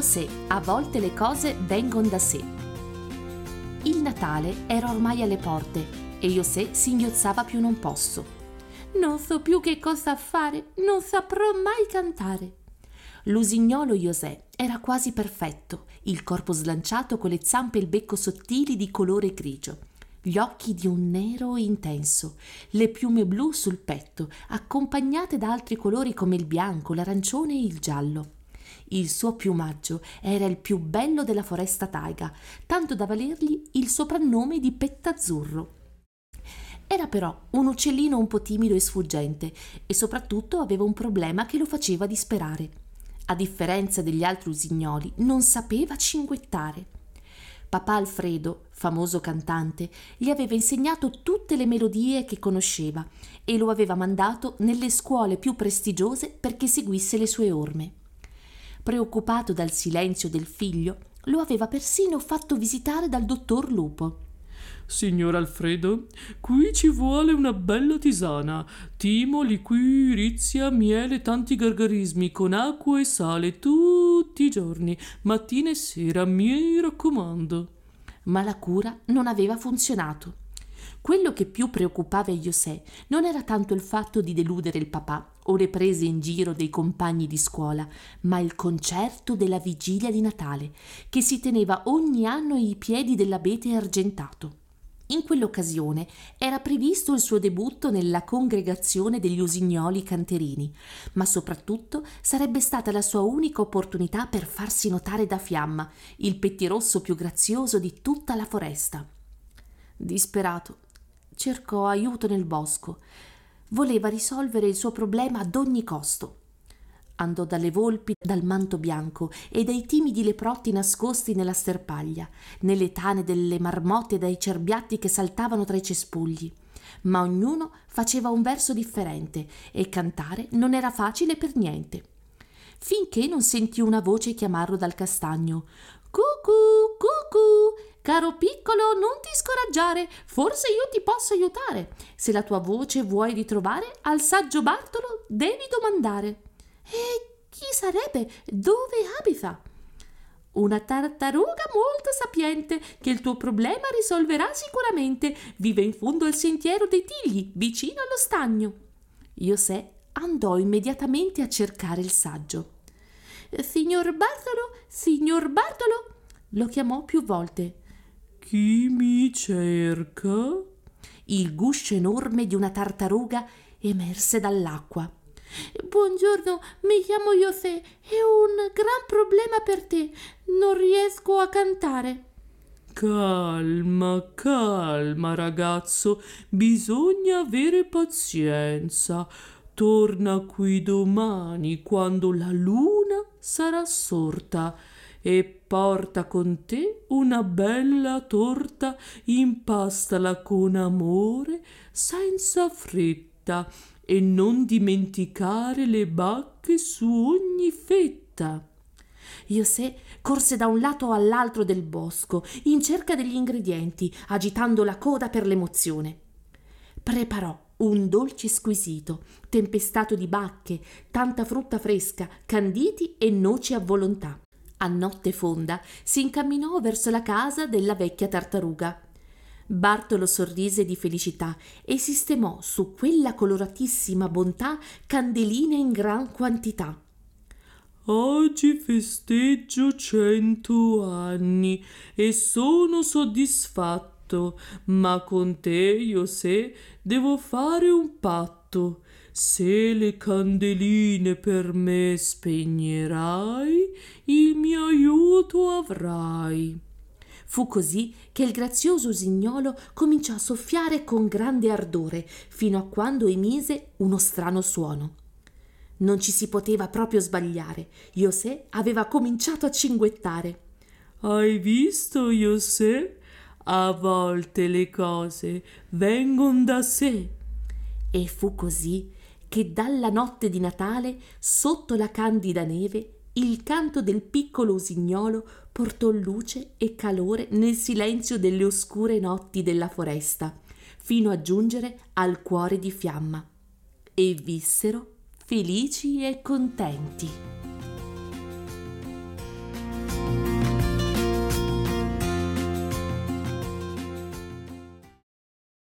José, a volte le cose vengono da sé. Il Natale era ormai alle porte e José singhiozzava più non posso. Non so più che cosa fare, non saprò mai cantare. L'usignolo José era quasi perfetto, il corpo slanciato con le zampe e il becco sottili di colore grigio, gli occhi di un nero intenso, le piume blu sul petto, accompagnate da altri colori come il bianco, l'arancione e il giallo. Il suo piumaggio era il più bello della foresta taiga, tanto da valergli il soprannome di pettazzurro. Era però un uccellino un po' timido e sfuggente e soprattutto aveva un problema che lo faceva disperare. A differenza degli altri usignoli, non sapeva cinguettare. Papà Alfredo, famoso cantante, gli aveva insegnato tutte le melodie che conosceva e lo aveva mandato nelle scuole più prestigiose perché seguisse le sue orme. Preoccupato dal silenzio del figlio, lo aveva persino fatto visitare dal dottor Lupo. Signor Alfredo, qui ci vuole una bella tisana. Timo, liquì, rizia, miele, tanti gargarismi con acqua e sale tutti i giorni, mattina e sera, mi raccomando. Ma la cura non aveva funzionato. Quello che più preoccupava José non era tanto il fatto di deludere il papà o le prese in giro dei compagni di scuola, ma il concerto della vigilia di Natale, che si teneva ogni anno ai piedi dell'abete argentato. In quell'occasione era previsto il suo debutto nella congregazione degli usignoli canterini, ma soprattutto sarebbe stata la sua unica opportunità per farsi notare da Fiamma, il pettirosso più grazioso di tutta la foresta. Disperato, cercò aiuto nel bosco. Voleva risolvere il suo problema ad ogni costo andò dalle volpi dal manto bianco e dai timidi leprotti nascosti nella sterpaglia, nelle tane delle marmotte e dai cerbiatti che saltavano tra i cespugli. Ma ognuno faceva un verso differente e cantare non era facile per niente. Finché non sentì una voce chiamarlo dal castagno. Cucù, cucù, caro piccolo, non ti scoraggiare, forse io ti posso aiutare. Se la tua voce vuoi ritrovare, al saggio Bartolo devi domandare. E chi sarebbe? Dove abita? Una tartaruga molto sapiente che il tuo problema risolverà sicuramente. Vive in fondo al sentiero dei tigli, vicino allo stagno. José andò immediatamente a cercare il saggio. Signor Bartolo, signor Bartolo, lo chiamò più volte. Chi mi cerca? Il guscio enorme di una tartaruga emerse dall'acqua. Buongiorno, mi chiamo José e ho un gran problema per te. Non riesco a cantare. Calma, calma, ragazzo, bisogna avere pazienza. Torna qui domani quando la luna sarà sorta e porta con te una bella torta, impastala con amore, senza fretta e non dimenticare le bacche su ogni fetta. José corse da un lato all'altro del bosco in cerca degli ingredienti, agitando la coda per l'emozione. Preparò un dolce squisito, tempestato di bacche, tanta frutta fresca, canditi e noci a volontà. A notte fonda si incamminò verso la casa della vecchia tartaruga. Bartolo sorrise di felicità e sistemò su quella coloratissima bontà candeline in gran quantità. Oggi festeggio cento anni e sono soddisfatto, ma con te, José, devo fare un patto. Se le candeline per me spegnerai, il mio aiuto avrai. Fu così che il grazioso usignolo cominciò a soffiare con grande ardore fino a quando emise uno strano suono. Non ci si poteva proprio sbagliare. José aveva cominciato a cinguettare. Hai visto, José? A volte le cose vengono da sé. E fu così che dalla notte di Natale, sotto la candida neve, il canto del piccolo usignolo portò luce e calore nel silenzio delle oscure notti della foresta, fino a giungere al cuore di fiamma. E vissero felici e contenti.